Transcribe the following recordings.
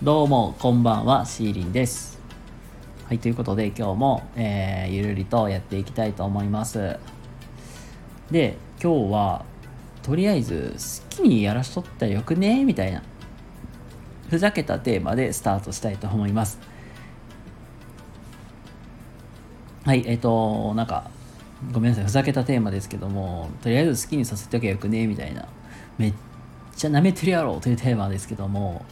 どうも、こんばんは、シーリンです。はい、ということで今日も、えー、ゆるりとやっていきたいと思います。で、今日は、とりあえず、好きにやらしとったらよくね？みたいな、ふざけたテーマでスタートしたいと思います。はい、えっ、ー、と、なんか、ごめんなさい、ふざけたテーマですけども、とりあえず好きにさせておけばよくね？みたいな、めっちゃ舐めてるやろというテーマですけども、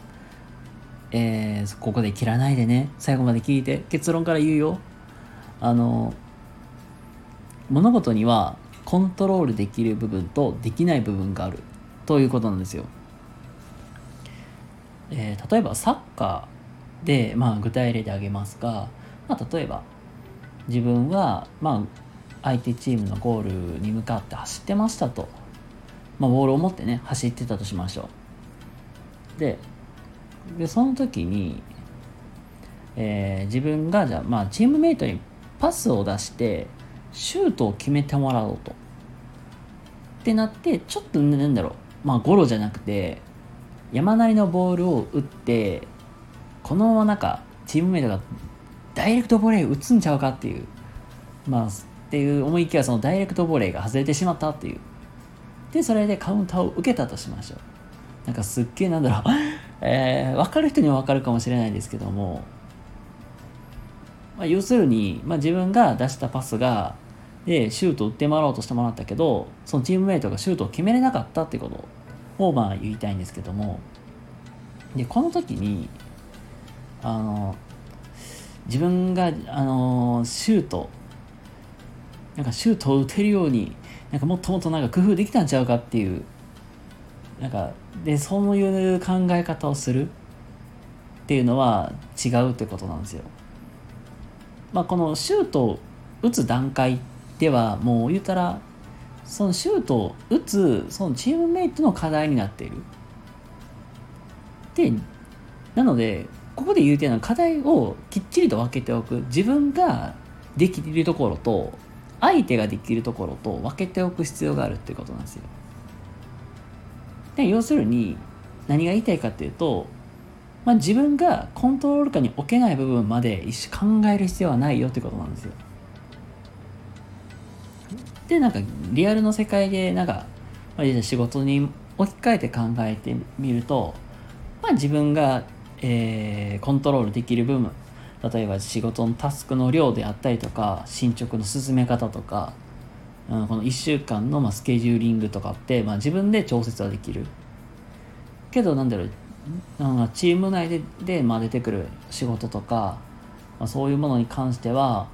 えー、ここで切らないでね。最後まで聞いて。結論から言うよ。あの物事にはコントロールできる部分とできない部分がある。ということなんですよ、えー、例えばサッカーで、まあ、具体例で挙げますが、まあ、例えば自分は、まあ、相手チームのゴールに向かって走ってましたと、まあ、ボールを持ってね走ってたとしましょう。ででその時に、えー、自分がじゃあ、まあ、チームメイトにパスを出してシュートを決めてもらおうと。ってなってちょっとなんだろう。まあゴロじゃなくて山なりのボールを打ってこのままなんかチームメイトがダイレクトボレー打つんちゃうかっていうまあっていう思いきやそのダイレクトボレーが外れてしまったっていう。でそれでカウンターを受けたとしましょう。なんかすっげえなんだろう。えー、分かる人には分かるかもしれないですけども、まあ、要するに、まあ、自分が出したパスがでシュート打ってもらおうとしてもらったけどそのチームメイトがシュートを決めれなかったってことをまあ言いたいんですけどもでこの時にあの自分があのシュートなんかシュートを打てるようになんかもっともっとなんか工夫できたんちゃうかっていうなんかでそういう考え方をするっていうのは違うってことなんですよ。まあ、このシュートを打つ段階ではもう言うたらそのシュートを打つそのチームメイトの課題になっている。でなのでここで言うてるのは課題をきっちりと分けておく自分ができるところと相手ができるところと分けておく必要があるっていうことなんですよ。で要するに何が言いたいかっていうと、まあ、自分がコントロール下に置けない部分まで一緒考える必要はないよってことなんですよ。でなんかリアルの世界でなんか、まあ、仕事に置き換えて考えてみると、まあ、自分が、えー、コントロールできる部分例えば仕事のタスクの量であったりとか進捗の進め方とかうん、この1週間のまあスケジューリングとかって、まあ、自分で調節はできるけどなんだろうチーム内でで、まあ、出てくる仕事とか、まあ、そういうものに関しては、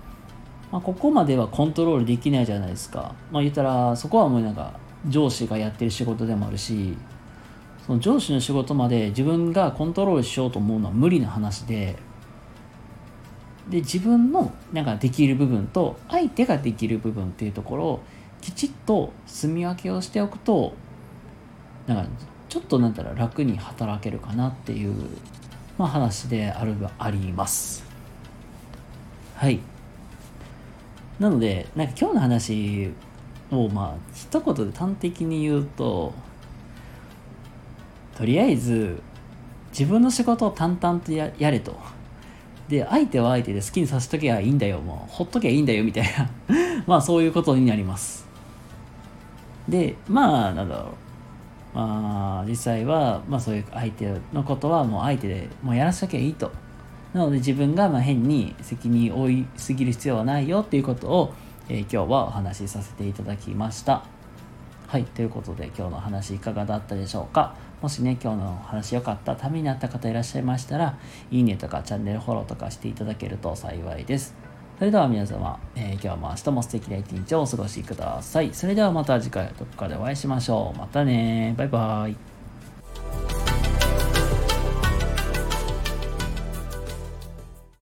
まあ、ここまではコントロールできないじゃないですか。まあ、言ったらそこはもうなんか上司がやってる仕事でもあるしその上司の仕事まで自分がコントロールしようと思うのは無理な話でで自分のなんかできる部分と相手ができる部分っていうところをきちっと住み分けをしておくとなんかちょっとなんだろう楽に働けるかなっていう、まあ、話であるあります。はい。なのでなんか今日の話をまあ一言で端的に言うととりあえず自分の仕事を淡々とやれと。で相手は相手で好きにさせとけばいいんだよもう。ほっとけばいいんだよみたいな。まあそういうことになります。でまあなんだろう。まあ実際はまあそういう相手のことはもう相手でもうやらしときゃいいと。なので自分がまあ変に責任を負いすぎる必要はないよっていうことを、えー、今日はお話しさせていただきました。はいということで今日の話いかがだったでしょうか。もしね、今日の話良かった、ためになった方いらっしゃいましたら、いいねとかチャンネルフォローとかしていただけると幸いです。それでは皆様、えー、今日も明日も素敵な一日をお過ごしください。それではまた次回どこかでお会いしましょう。またねバイバーイ。